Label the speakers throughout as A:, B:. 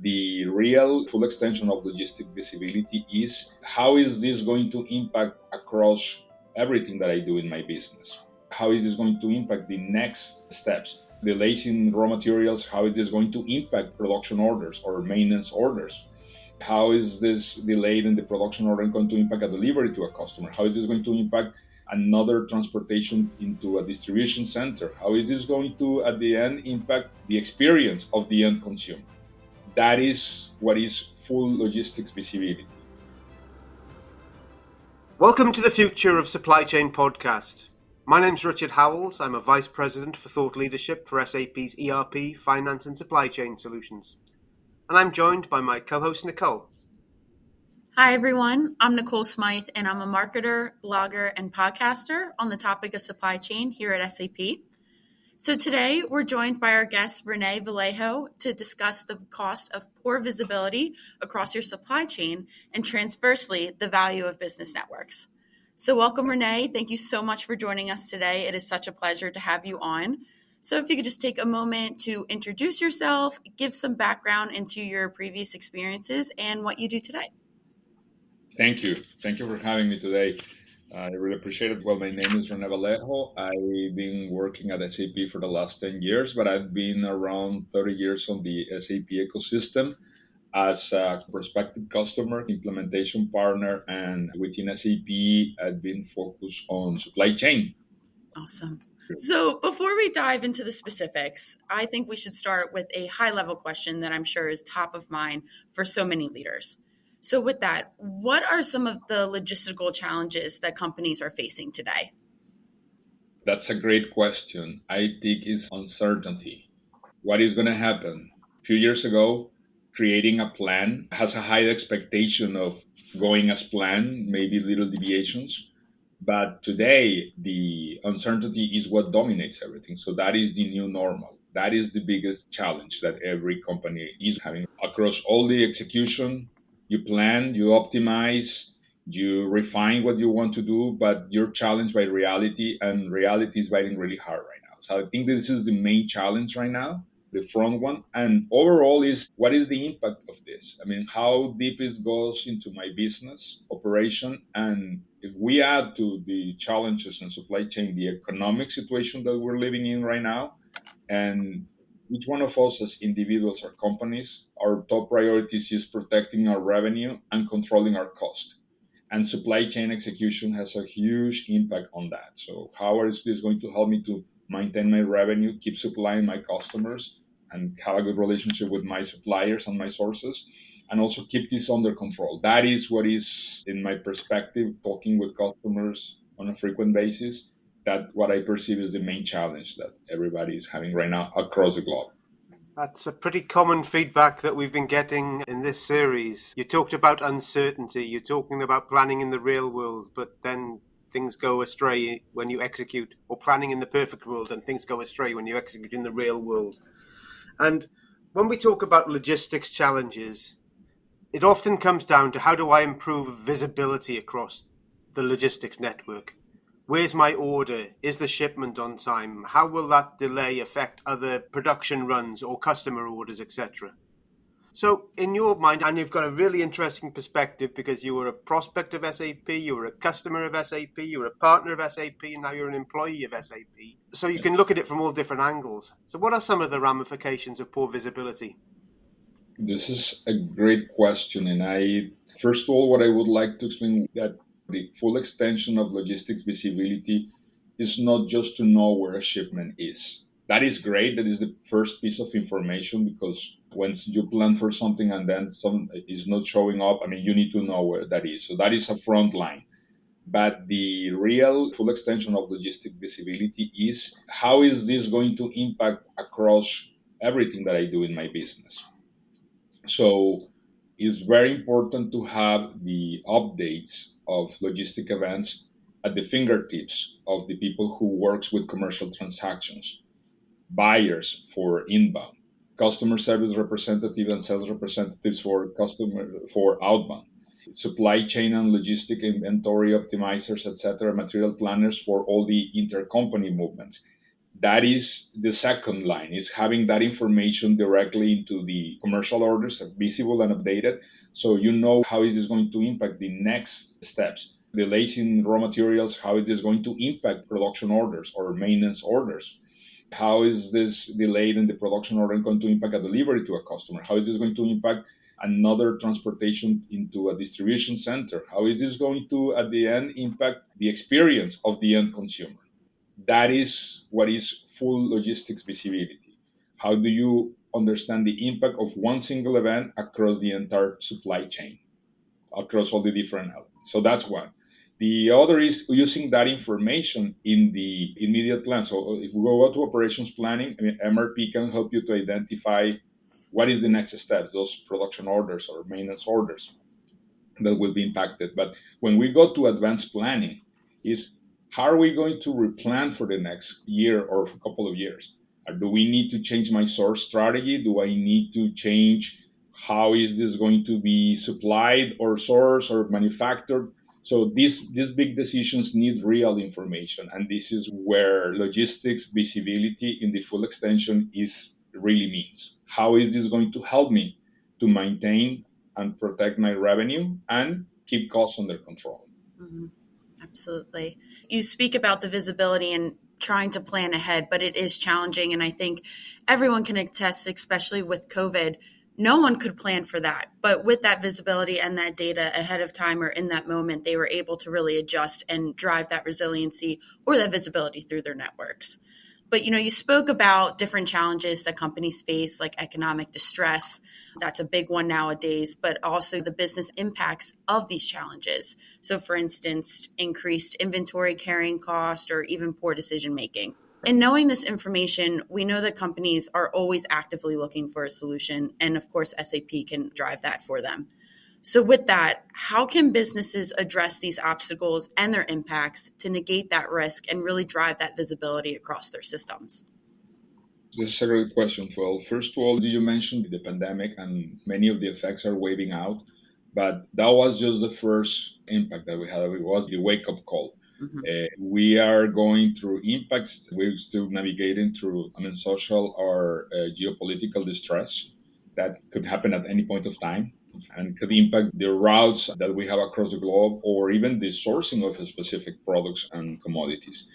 A: The real full extension of logistic visibility is how is this going to impact across everything that I do in my business? How is this going to impact the next steps? Delays in raw materials, how is this going to impact production orders or maintenance orders? How is this delay in the production order going to impact a delivery to a customer? How is this going to impact another transportation into a distribution center? How is this going to, at the end, impact the experience of the end consumer? That is what is full logistics visibility.
B: Welcome to the Future of Supply Chain podcast. My name is Richard Howells. I'm a Vice President for Thought Leadership for SAP's ERP, Finance and Supply Chain Solutions. And I'm joined by my co host, Nicole.
C: Hi, everyone. I'm Nicole Smythe, and I'm a marketer, blogger, and podcaster on the topic of supply chain here at SAP. So today we're joined by our guest Rene Vallejo to discuss the cost of poor visibility across your supply chain and transversely the value of business networks. So welcome Rene. Thank you so much for joining us today. It is such a pleasure to have you on. So if you could just take a moment to introduce yourself, give some background into your previous experiences and what you do today.
A: Thank you. Thank you for having me today. I really appreciate it. Well, my name is Rene Vallejo. I've been working at SAP for the last 10 years, but I've been around 30 years on the SAP ecosystem as a prospective customer, implementation partner, and within SAP, I've been focused on supply chain.
C: Awesome. So, before we dive into the specifics, I think we should start with a high level question that I'm sure is top of mind for so many leaders. So, with that, what are some of the logistical challenges that companies are facing today?
A: That's a great question. I think is uncertainty. What is going to happen? A few years ago, creating a plan has a high expectation of going as planned, maybe little deviations. But today, the uncertainty is what dominates everything. So that is the new normal. That is the biggest challenge that every company is having across all the execution, you plan, you optimize, you refine what you want to do, but you're challenged by reality, and reality is biting really hard right now. So I think this is the main challenge right now, the front one. And overall is what is the impact of this? I mean, how deep it goes into my business operation. And if we add to the challenges in supply chain, the economic situation that we're living in right now, and each one of us as individuals or companies, our top priorities is protecting our revenue and controlling our cost. And supply chain execution has a huge impact on that. So how is this going to help me to maintain my revenue, keep supplying my customers, and have a good relationship with my suppliers and my sources, and also keep this under control? That is what is, in my perspective, talking with customers on a frequent basis that what I perceive is the main challenge that everybody is having right now across the globe.
B: That's a pretty common feedback that we've been getting in this series. You talked about uncertainty, you're talking about planning in the real world, but then things go astray when you execute, or planning in the perfect world and things go astray when you execute in the real world. And when we talk about logistics challenges, it often comes down to how do I improve visibility across the logistics network? Where's my order? Is the shipment on time? How will that delay affect other production runs or customer orders, etc.? So, in your mind, and you've got a really interesting perspective because you were a prospect of SAP, you were a customer of SAP, you were a partner of SAP, and now you're an employee of SAP. So, you can look at it from all different angles. So, what are some of the ramifications of poor visibility?
A: This is a great question. And I, first of all, what I would like to explain that the full extension of logistics visibility is not just to know where a shipment is. That is great. That is the first piece of information because once you plan for something and then some is not showing up, I mean, you need to know where that is. So that is a front line. But the real full extension of logistic visibility is how is this going to impact across everything that I do in my business? So it's very important to have the updates of logistic events at the fingertips of the people who works with commercial transactions, buyers for inbound, customer service representative and sales representatives for customer for outbound, supply chain and logistic inventory optimizers, etc., material planners for all the intercompany movements. That is the second line, is having that information directly into the commercial orders, visible and updated, so you know how is this going to impact the next steps. Delays in raw materials, how is going to impact production orders or maintenance orders. How is this delayed in the production order going to impact a delivery to a customer? How is this going to impact another transportation into a distribution center? How is this going to, at the end, impact the experience of the end consumer? That is what is full logistics visibility. How do you understand the impact of one single event across the entire supply chain, across all the different elements? So that's one. The other is using that information in the immediate plan. So if we go to operations planning, I mean, MRP can help you to identify what is the next steps, those production orders or maintenance orders that will be impacted. But when we go to advanced planning, is how are we going to replan for the next year or a couple of years? Uh, do we need to change my source strategy? Do I need to change how is this going to be supplied or sourced or manufactured? So these these big decisions need real information, and this is where logistics visibility in the full extension is really means. How is this going to help me to maintain and protect my revenue and keep costs under control?
C: Mm-hmm. Absolutely. You speak about the visibility and trying to plan ahead, but it is challenging. And I think everyone can attest, especially with COVID, no one could plan for that. But with that visibility and that data ahead of time or in that moment, they were able to really adjust and drive that resiliency or that visibility through their networks. But you know, you spoke about different challenges that companies face, like economic distress. That's a big one nowadays, but also the business impacts of these challenges. So, for instance, increased inventory carrying cost or even poor decision making. And knowing this information, we know that companies are always actively looking for a solution. And of course, SAP can drive that for them. So, with that, how can businesses address these obstacles and their impacts to negate that risk and really drive that visibility across their systems?
A: This is a great question. Well, first of all, you mentioned the pandemic and many of the effects are waving out, but that was just the first impact that we had. It was the wake up call. Mm-hmm. Uh, we are going through impacts. We're still navigating through, I mean, social or uh, geopolitical distress that could happen at any point of time and could impact the routes that we have across the globe or even the sourcing of specific products and commodities.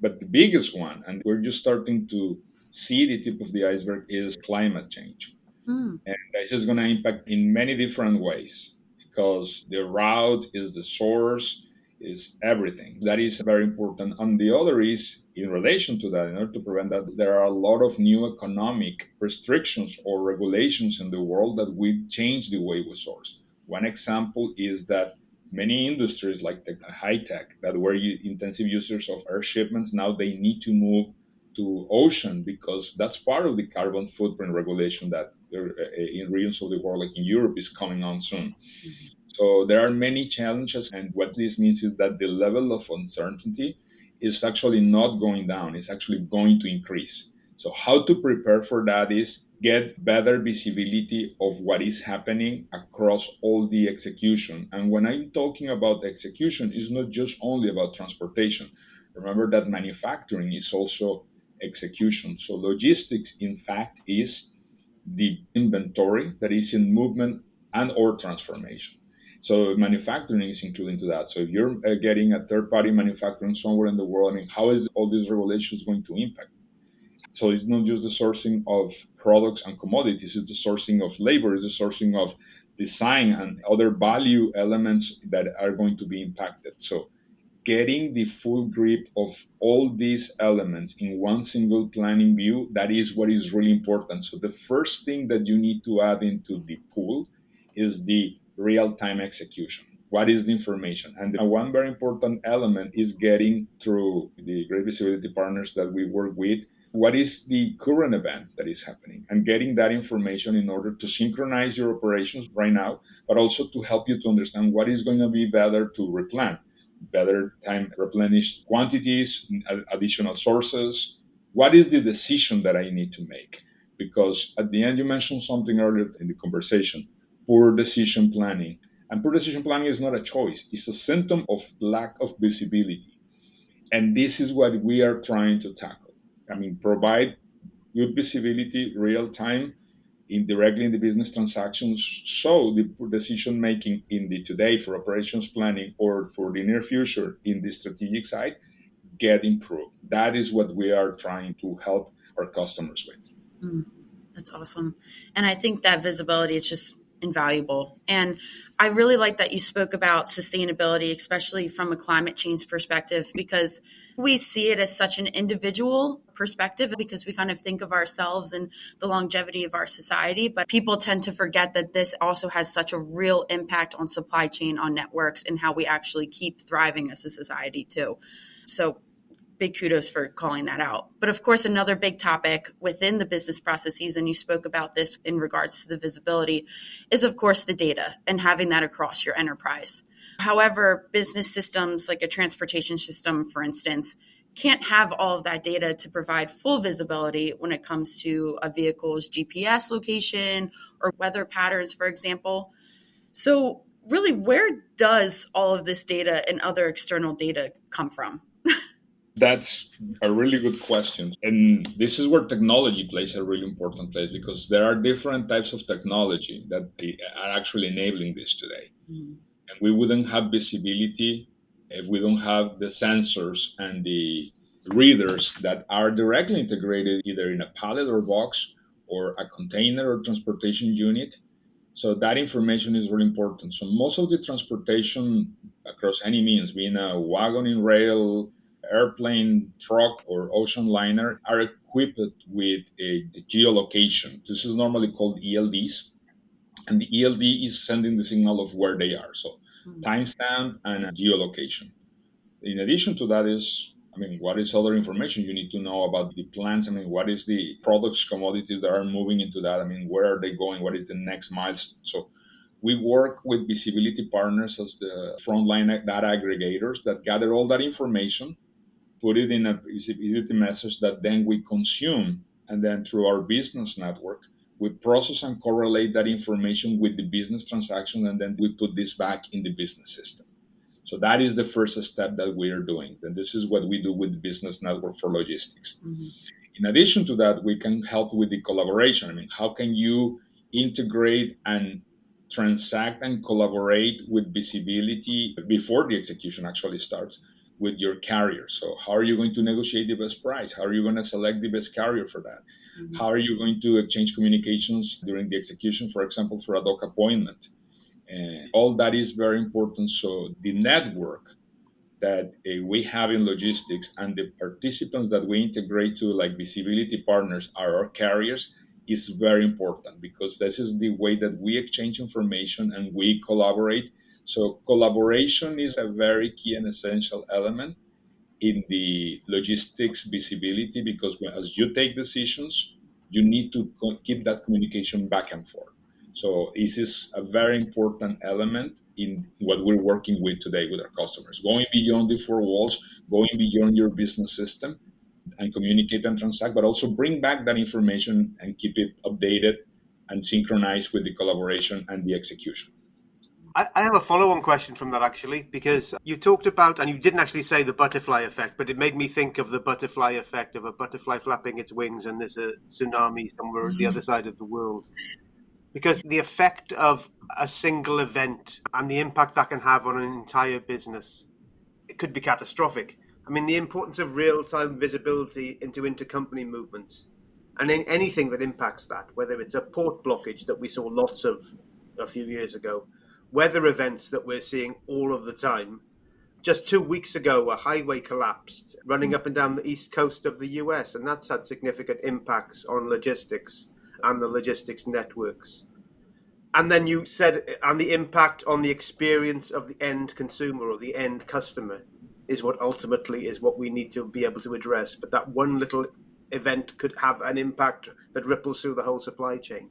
A: But the biggest one, and we're just starting to see the tip of the iceberg, is climate change. Mm. And this is going to impact in many different ways because the route is the source, is everything. That is very important. And the other is in relation to that, in order to prevent that, there are a lot of new economic restrictions or regulations in the world that will change the way we source. One example is that many industries like the high tech that were intensive users of air shipments now they need to move to ocean because that's part of the carbon footprint regulation that uh, in regions of the world like in Europe is coming on soon. Mm-hmm. So there are many challenges and what this means is that the level of uncertainty is actually not going down, it's actually going to increase. So, how to prepare for that is get better visibility of what is happening across all the execution. And when I'm talking about execution, it's not just only about transportation. Remember that manufacturing is also execution. So, logistics, in fact, is the inventory that is in movement and or transformation. So manufacturing is included into that. So if you're uh, getting a third party manufacturing somewhere in the world, I mean, how is all these regulations going to impact? So it's not just the sourcing of products and commodities, it's the sourcing of labor, it's the sourcing of design and other value elements that are going to be impacted. So getting the full grip of all these elements in one single planning view, that is what is really important. So the first thing that you need to add into the pool is the real time execution. What is the information? And one very important element is getting through the great visibility partners that we work with what is the current event that is happening and getting that information in order to synchronize your operations right now, but also to help you to understand what is going to be better to replan, better time replenish quantities, additional sources. What is the decision that I need to make? Because at the end, you mentioned something earlier in the conversation poor decision planning. And poor decision planning is not a choice, it's a symptom of lack of visibility. And this is what we are trying to tackle. I mean, provide good visibility, real time, indirectly in the business transactions, so the decision making in the today for operations planning or for the near future in the strategic side get improved. That is what we are trying to help our customers with.
C: Mm, that's awesome. And I think that visibility is just invaluable. And I really like that you spoke about sustainability, especially from a climate change perspective, because we see it as such an individual perspective because we kind of think of ourselves and the longevity of our society. But people tend to forget that this also has such a real impact on supply chain, on networks, and how we actually keep thriving as a society, too. So big kudos for calling that out. But of course, another big topic within the business processes, and you spoke about this in regards to the visibility, is of course the data and having that across your enterprise. However, business systems like a transportation system, for instance, can't have all of that data to provide full visibility when it comes to a vehicle's GPS location or weather patterns, for example. So, really, where does all of this data and other external data come from?
A: That's a really good question. And this is where technology plays a really important place because there are different types of technology that are actually enabling this today. Mm-hmm. And we wouldn't have visibility if we don't have the sensors and the readers that are directly integrated either in a pallet or box or a container or transportation unit. So that information is really important. So most of the transportation across any means, being a wagon in rail, airplane, truck, or ocean liner are equipped with a geolocation. This is normally called ELDs. And the ELD is sending the signal of where they are. So mm-hmm. timestamp and geolocation. In addition to that is, I mean, what is other information you need to know about the plants? I mean, what is the products, commodities that are moving into that? I mean, where are they going? What is the next milestone? So we work with visibility partners as the frontline data aggregators that gather all that information put it in a visibility message that then we consume. And then through our business network, we process and correlate that information with the business transaction. And then we put this back in the business system. So that is the first step that we are doing. And this is what we do with the business network for logistics. Mm-hmm. In addition to that, we can help with the collaboration. I mean, how can you integrate and transact and collaborate with visibility before the execution actually starts? With your carrier. So how are you going to negotiate the best price? How are you going to select the best carrier for that? Mm-hmm. How are you going to exchange communications during the execution, for example, for a dock appointment? And all that is very important. So the network that uh, we have in logistics and the participants that we integrate to, like visibility partners, are our carriers, is very important because this is the way that we exchange information and we collaborate so collaboration is a very key and essential element in the logistics visibility because when, as you take decisions, you need to co- keep that communication back and forth. So this is a very important element in what we're working with today with our customers, going beyond the four walls, going beyond your business system and communicate and transact, but also bring back that information and keep it updated and synchronized with the collaboration and the execution.
B: I, I have a follow-on question from that actually, because you talked about, and you didn't actually say the butterfly effect, but it made me think of the butterfly effect of a butterfly flapping its wings, and there's a tsunami somewhere on the other side of the world. Because the effect of a single event and the impact that can have on an entire business, it could be catastrophic. I mean, the importance of real-time visibility into intercompany movements and in anything that impacts that, whether it's a port blockage that we saw lots of a few years ago, weather events that we're seeing all of the time. Just two weeks ago, a highway collapsed running up and down the east coast of the US, and that's had significant impacts on logistics and the logistics networks. And then you said, and the impact on the experience of the end consumer or the end customer is what ultimately is what we need to be able to address. But that one little event could have an impact that ripples through the whole supply chain.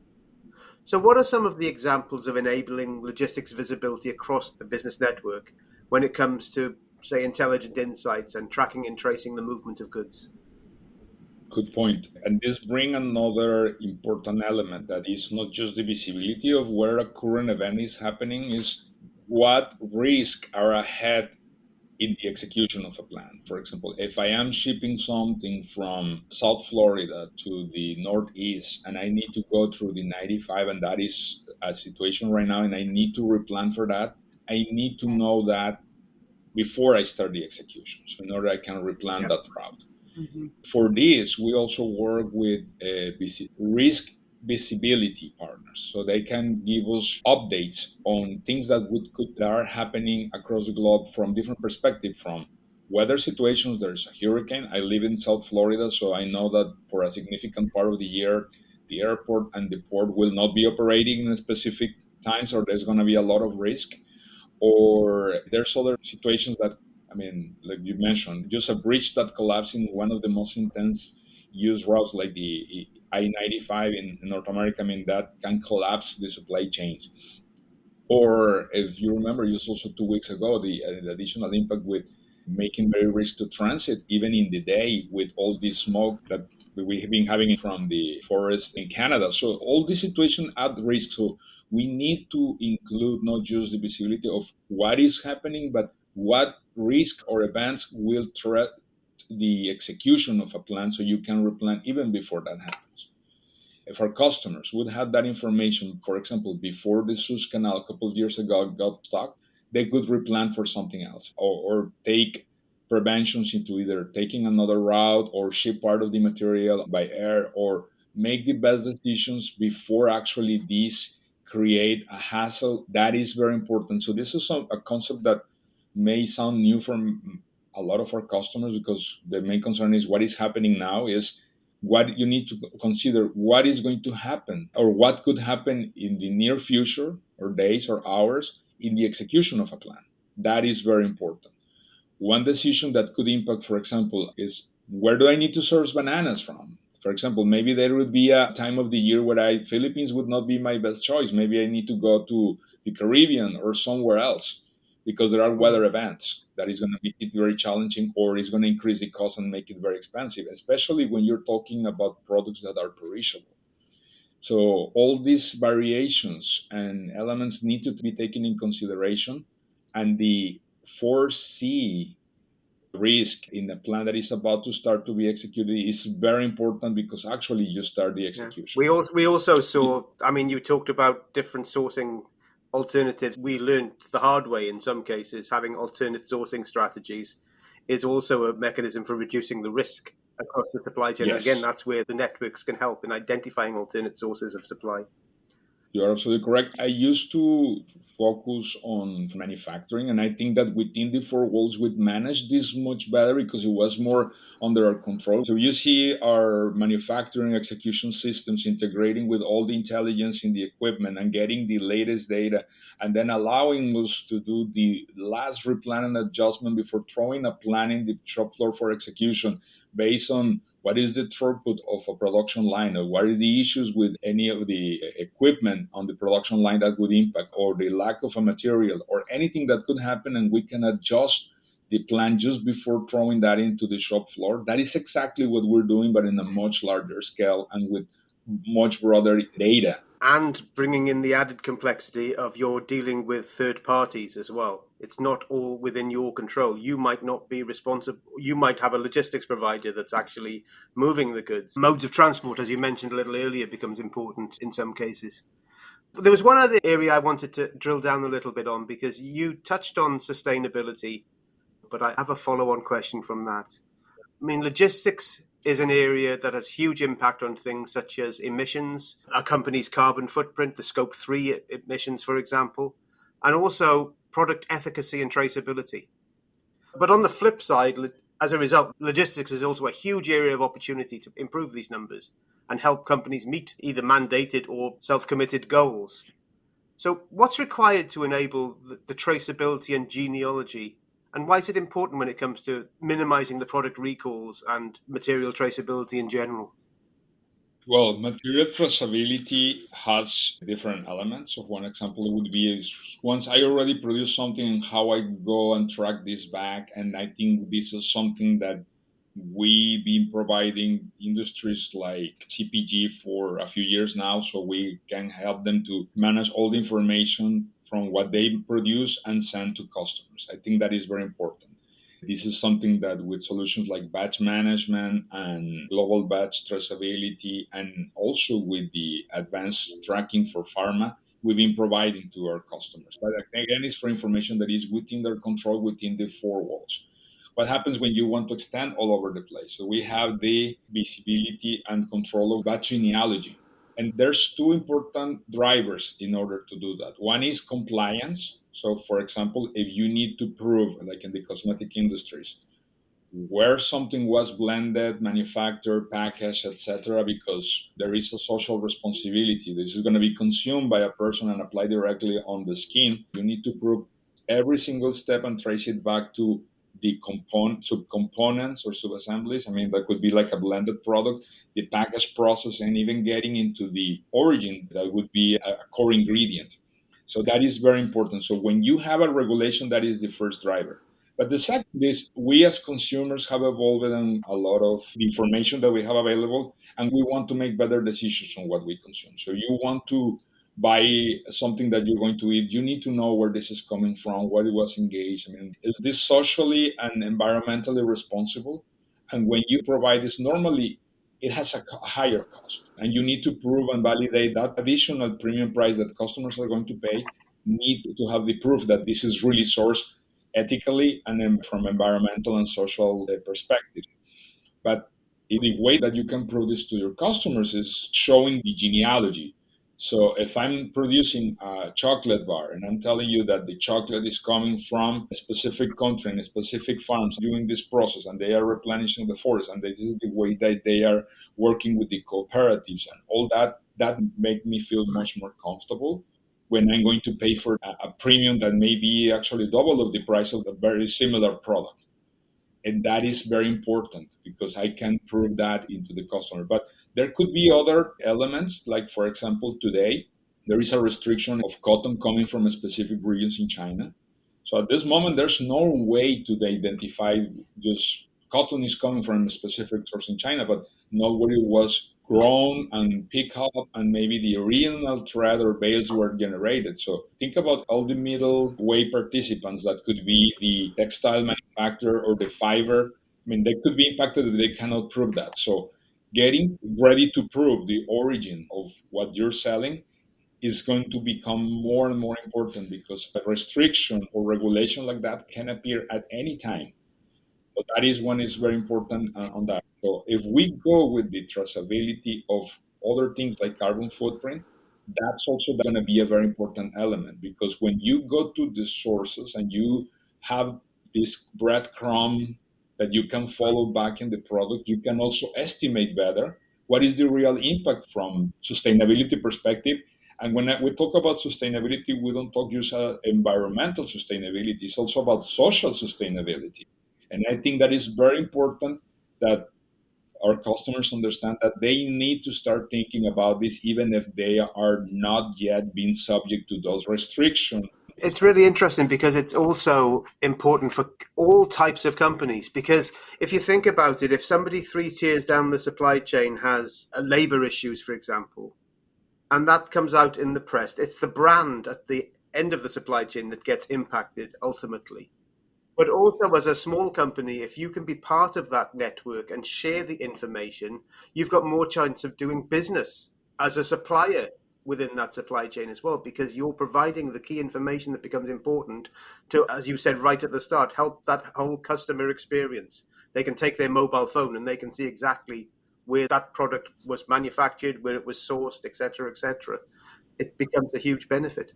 B: So, what are some of the examples of enabling logistics visibility across the business network when it comes to, say, intelligent insights and tracking and tracing the movement of goods?
A: Good point. And this brings another important element that is not just the visibility of where a current event is happening, is what risks are ahead in the execution of a plan. For example, if I am shipping something from South Florida to the Northeast and I need to go through the 95, and that is a situation right now, and I need to replan for that, I need to know that before I start the execution. So in order I can replan yep. that route. Mm-hmm. For this, we also work with uh, risk visibility partners, so they can give us updates on things that would could, that are happening across the globe from different perspectives. From weather situations, there's a hurricane. I live in South Florida, so I know that for a significant part of the year, the airport and the port will not be operating in specific times, or there's going to be a lot of risk. Or there's other situations that I mean, like you mentioned, just a bridge that collapsed in one of the most intense used routes, like the I-95 in North America. I mean, that can collapse the supply chains. Or if you remember, just also two weeks ago, the, uh, the additional impact with making very risk to transit, even in the day, with all this smoke that we have been having from the forest in Canada. So all these situations add risk. So we need to include not just the visibility of what is happening, but what risk or events will threat the execution of a plan so you can replan even before that happens. If our customers would have that information, for example, before the Suez Canal a couple of years ago got stuck, they could replan for something else or, or take preventions into either taking another route or ship part of the material by air or make the best decisions before actually these create a hassle. That is very important. So this is a, a concept that may sound new from a lot of our customers because the main concern is what is happening now is what you need to consider what is going to happen or what could happen in the near future or days or hours in the execution of a plan. That is very important. One decision that could impact, for example, is where do I need to source bananas from? For example, maybe there would be a time of the year where I Philippines would not be my best choice. Maybe I need to go to the Caribbean or somewhere else because there are weather events that is going to make it very challenging or is going to increase the cost and make it very expensive, especially when you're talking about products that are perishable. So all these variations and elements need to be taken in consideration, and the foresee risk in the plan that is about to start to be executed is very important because actually you start the execution.
B: Yeah. We also we also saw. I mean, you talked about different sourcing alternatives. We learned the hard way in some cases. Having alternate sourcing strategies is also a mechanism for reducing the risk across the supply chain. Yes. Again, that's where the networks can help in identifying alternate sources of supply.
A: You are absolutely correct. I used to focus on manufacturing, and I think that within the four walls, we'd manage this much better because it was more under our control. So you see our manufacturing execution systems integrating with all the intelligence in the equipment and getting the latest data, and then allowing us to do the last replan and adjustment before throwing a plan in the shop floor for execution based on what is the throughput of a production line or what are the issues with any of the equipment on the production line that would impact or the lack of a material or anything that could happen and we can adjust the plan just before throwing that into the shop floor. That is exactly what we're doing but in a much larger scale and with much broader data
B: and bringing in the added complexity of you're dealing with third parties as well. It's not all within your control. You might not be responsible. You might have a logistics provider that's actually moving the goods. Modes of transport, as you mentioned a little earlier, becomes important in some cases. There was one other area I wanted to drill down a little bit on because you touched on sustainability, but I have a follow on question from that. I mean, logistics is an area that has huge impact on things such as emissions, a company's carbon footprint, the scope 3 emissions, for example, and also product efficacy and traceability. But on the flip side, as a result, logistics is also a huge area of opportunity to improve these numbers and help companies meet either mandated or self committed goals. So, what's required to enable the, the traceability and genealogy and why is it important when it comes to minimizing the product recalls and material traceability in general?
A: Well, material traceability has different elements. So one example would be is once I already produce something, how I go and track this back. And I think this is something that we've been providing industries like CPG for a few years now, so we can help them to manage all the information from what they produce and send to customers. I think that is very important. This is something that with solutions like batch management and global batch traceability, and also with the advanced tracking for pharma, we've been providing to our customers. But again, it's for information that is within their control, within the four walls. What happens when you want to extend all over the place? So we have the visibility and control of batch genealogy. And there's two important drivers in order to do that. One is compliance. So, for example, if you need to prove, like in the cosmetic industries, where something was blended, manufactured, packaged, etc., because there is a social responsibility. This is going to be consumed by a person and applied directly on the skin. You need to prove every single step and trace it back to the component subcomponents or subassemblies. I mean, that could be like a blended product, the package process, and even getting into the origin that would be a core ingredient. So that is very important. So when you have a regulation, that is the first driver. But the second is we as consumers have evolved and a lot of information that we have available, and we want to make better decisions on what we consume. So you want to buy something that you're going to eat, you need to know where this is coming from, what it was engaged. I mean, is this socially and environmentally responsible? And when you provide this, normally it has a higher cost, and you need to prove and validate that additional premium price that customers are going to pay. Need to have the proof that this is really sourced ethically and from environmental and social uh, perspective. But the way that you can prove this to your customers is showing the genealogy. So if I'm producing a chocolate bar and I'm telling you that the chocolate is coming from a specific country and specific farms doing this process and they are replenishing the forest and this is the way that they are working with the cooperatives and all that, that make me feel much more comfortable when I'm going to pay for a, a premium that may be actually double of the price of a very similar product. And that is very important because I can prove that into the customer. But there could be other elements, like for example, today there is a restriction of cotton coming from a specific regions in China. So at this moment, there's no way to identify just cotton is coming from a specific source in China, but nobody was grown and pick up and maybe the original thread or bales were generated. So think about all the middle way participants that could be the textile manufacturer or the fiber. I mean, they could be impacted if they cannot prove that. So getting ready to prove the origin of what you're selling is going to become more and more important because a restriction or regulation like that can appear at any time. So that is one is very important uh, on that. So if we go with the traceability of other things like carbon footprint, that's also going to be a very important element because when you go to the sources and you have this breadcrumb that you can follow back in the product, you can also estimate better what is the real impact from sustainability perspective. And when we talk about sustainability, we don't talk just uh, environmental sustainability; it's also about social sustainability. And I think that is very important that our customers understand that they need to start thinking about this even if they are not yet being subject to those restrictions
B: it's really interesting because it's also important for all types of companies. Because if you think about it, if somebody three tiers down the supply chain has labor issues, for example, and that comes out in the press, it's the brand at the end of the supply chain that gets impacted ultimately. But also, as a small company, if you can be part of that network and share the information, you've got more chance of doing business as a supplier within that supply chain as well, because you're providing the key information that becomes important to, as you said right at the start, help that whole customer experience. They can take their mobile phone and they can see exactly where that product was manufactured, where it was sourced, etc., etc. It becomes a huge benefit.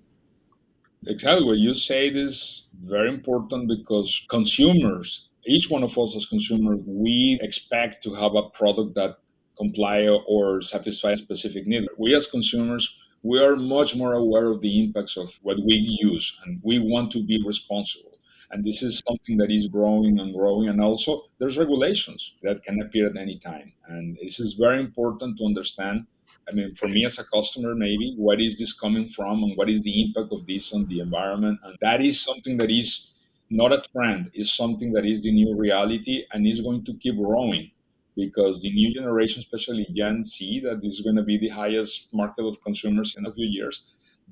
A: Exactly. What you said is very important because consumers, each one of us as consumers, we expect to have a product that comply or satisfy a specific need. We as consumers, we are much more aware of the impacts of what we use and we want to be responsible. And this is something that is growing and growing. And also there's regulations that can appear at any time. And this is very important to understand I mean, for me as a customer, maybe what is this coming from and what is the impact of this on the environment? And that is something that is not a trend, is something that is the new reality and is going to keep growing because the new generation, especially Gen Z, that is going to be the highest market of consumers in a few years,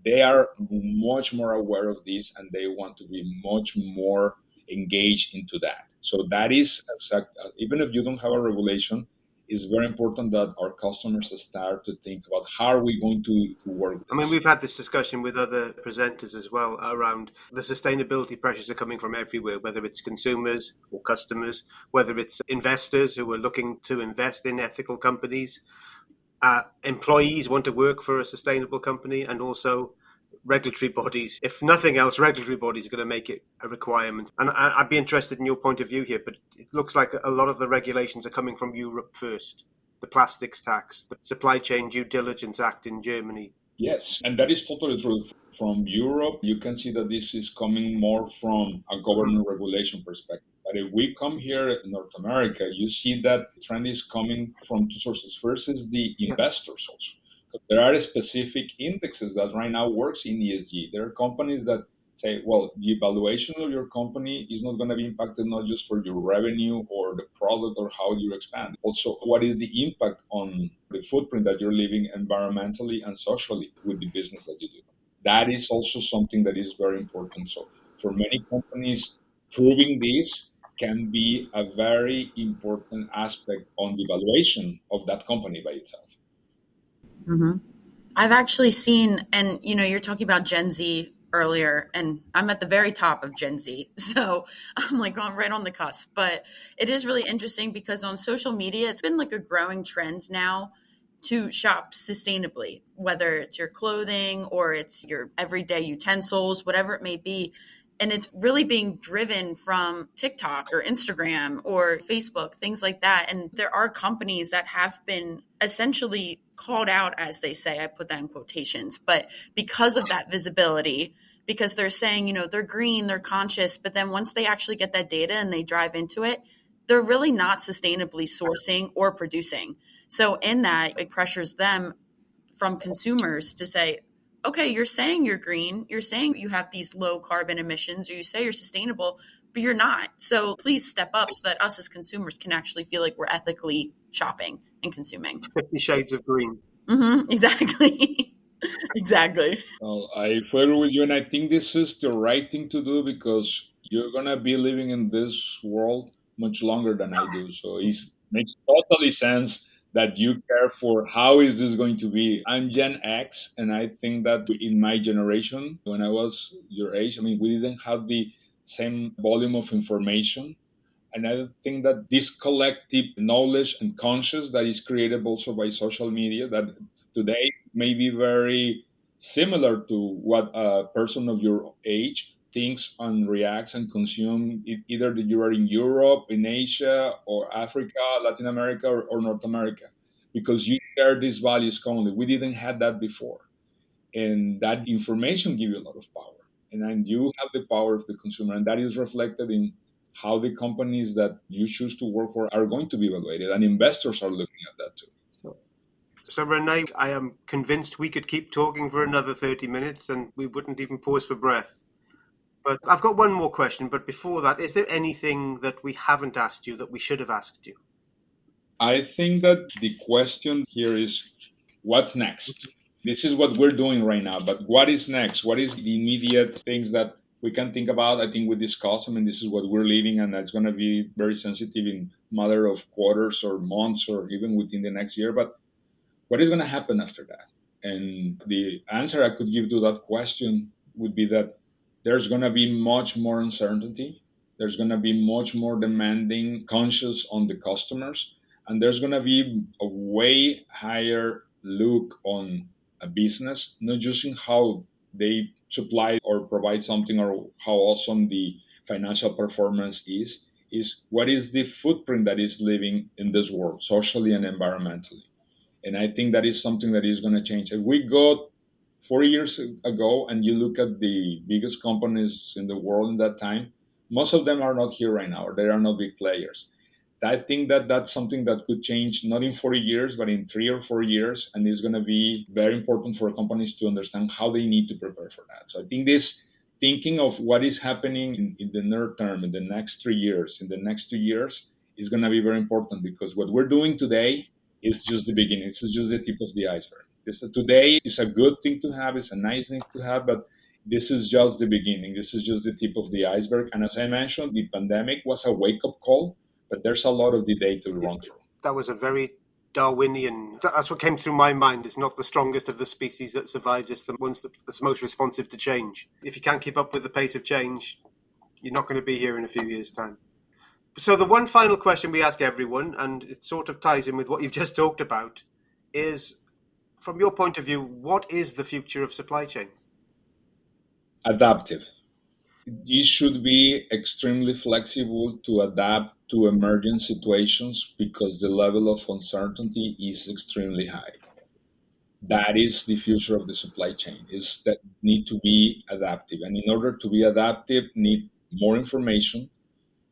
A: they are much more aware of this and they want to be much more engaged into that. So that is, even if you don't have a regulation, it's very important that our customers start to think about how are we going to, to work.
B: I mean, we've had this discussion with other presenters as well around the sustainability pressures are coming from everywhere, whether it's consumers or customers, whether it's investors who are looking to invest in ethical companies, uh, employees want to work for a sustainable company, and also regulatory bodies. If nothing else, regulatory bodies are going to make it a requirement. And I'd be interested in your point of view here, but it looks like a lot of the regulations are coming from Europe first. The plastics tax, the Supply Chain Due Diligence Act in Germany.
A: Yes, and that is totally true. From Europe, you can see that this is coming more from a government regulation perspective. But if we come here in North America, you see that the trend is coming from two sources. First is the investors also there are specific indexes that right now works in ESG. There are companies that say, well, the valuation of your company is not going to be impacted not just for your revenue or the product or how you expand. Also, what is the impact on the footprint that you're leaving environmentally and socially with the business that you do? That is also something that is very important. So, for many companies, proving this can be a very important aspect on the valuation of that company by itself.
C: Mm-hmm. I've actually seen, and you know, you're talking about Gen Z earlier, and I'm at the very top of Gen Z. So I'm like right on the cusp. But it is really interesting because on social media, it's been like a growing trend now to shop sustainably, whether it's your clothing or it's your everyday utensils, whatever it may be and it's really being driven from TikTok or Instagram or Facebook, things like that. And there are companies that have been essentially called out, as they say, I put that in quotations, but because of that visibility, because they're saying, you know, they're green, they're conscious, but then once they actually get that data and they drive into it, they're really not sustainably sourcing or producing. So, in that, it pressures them from consumers to say, okay, you're saying you're green, you're saying you have these low carbon emissions, or you say you're sustainable, but you're not. So please step up so that us as consumers can actually feel like we're ethically shopping and consuming.
B: Fifty Shades of Green.
C: Mm-hmm, exactly. exactly.
A: Well, I agree with you, and I think this is the right thing to do because you're gonna be living in this world much longer than I do. So it makes totally sense that you care for how is this going to be i'm gen x and i think that in my generation when i was your age i mean we didn't have the same volume of information and i think that this collective knowledge and conscious that is created also by social media that today may be very similar to what a person of your age thinks and reacts and consume either that you are in Europe, in Asia, or Africa, Latin America, or, or, North America, because you share these values commonly. We didn't have that before, and that information gives you a lot of power, and then you have the power of the consumer, and that is reflected in how the companies that you choose to work for are going to be evaluated, and investors are looking at that too.
B: So, so Rene, I am convinced we could keep talking for another 30 minutes and we wouldn't even pause for breath. But I've got one more question. But before that, is there anything that we haven't asked you that we should have asked you?
A: I think that the question here is what's next? This is what we're doing right now, but what is next? What is the immediate things that we can think about? I think we discussed. I mean, this is what we're living, and that's going to be very sensitive in matter of quarters or months or even within the next year. But what is going to happen after that? And the answer I could give to that question would be that there's going to be much more uncertainty. There's going to be much more demanding conscious on the customers. And there's going to be a way higher look on a business, not just in how they supply or provide something or how awesome the financial performance is, is what is the footprint that is living in this world, socially and environmentally. And I think that is something that is going to change. If we go four years ago and you look at the biggest companies in the world in that time, most of them are not here right now, or they are not big players. I think that that's something that could change not in 40 years, but in three or four years. And it's going to be very important for companies to understand how they need to prepare for that. So I think this thinking of what is happening in, in the near term, in the next three years, in the next two years, is going to be very important because what we're doing today is just the beginning. It's just the tip of the iceberg. This, today is a good thing to have. It's a nice thing to have, but this is just the beginning. This is just the tip of the iceberg. And as I mentioned, the pandemic was a wake up call, but there's a lot of the day to run through.
B: That was a very Darwinian. That's what came through my mind. It's not the strongest of the species that survives. It's the ones that's most responsive to change. If you can't keep up with the pace of change, you're not going to be here in a few years' time. So the one final question we ask everyone, and it sort of ties in with what you've just talked about, is from your point of view, what is the future of supply chain?
A: Adaptive. You should be extremely flexible to adapt to emergent situations because the level of uncertainty is extremely high. That is the future of the supply chain, is that need to be adaptive. And in order to be adaptive, need more information,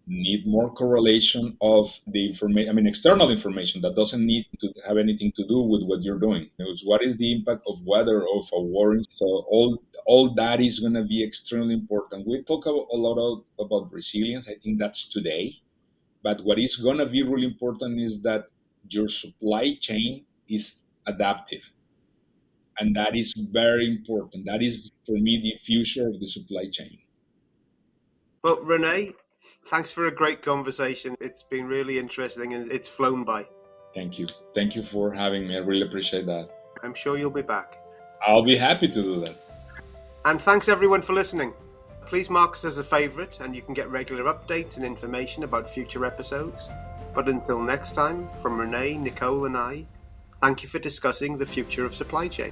A: need more correlation of the information, I mean, external information that doesn't need to have anything to do with what you're doing. It's what is the impact of weather, of a war? So all, all that is going to be extremely important. We talk a lot of, about resilience. I think that's today. But what is going to be really important is that your supply chain is adaptive. And that is very important. That is, for me, the future of the supply chain.
B: Well, Rene, thanks for a great conversation. It's been really interesting and it's flown by.
A: Thank you. Thank you for having me. I really appreciate that.
B: I'm sure you'll be back.
A: I'll be happy to do that.
B: And thanks everyone for listening. Please mark us as a favourite and you can get regular updates and information about future episodes. But until next time, from Rene, Nicole, and I, thank you for discussing the future of supply chain.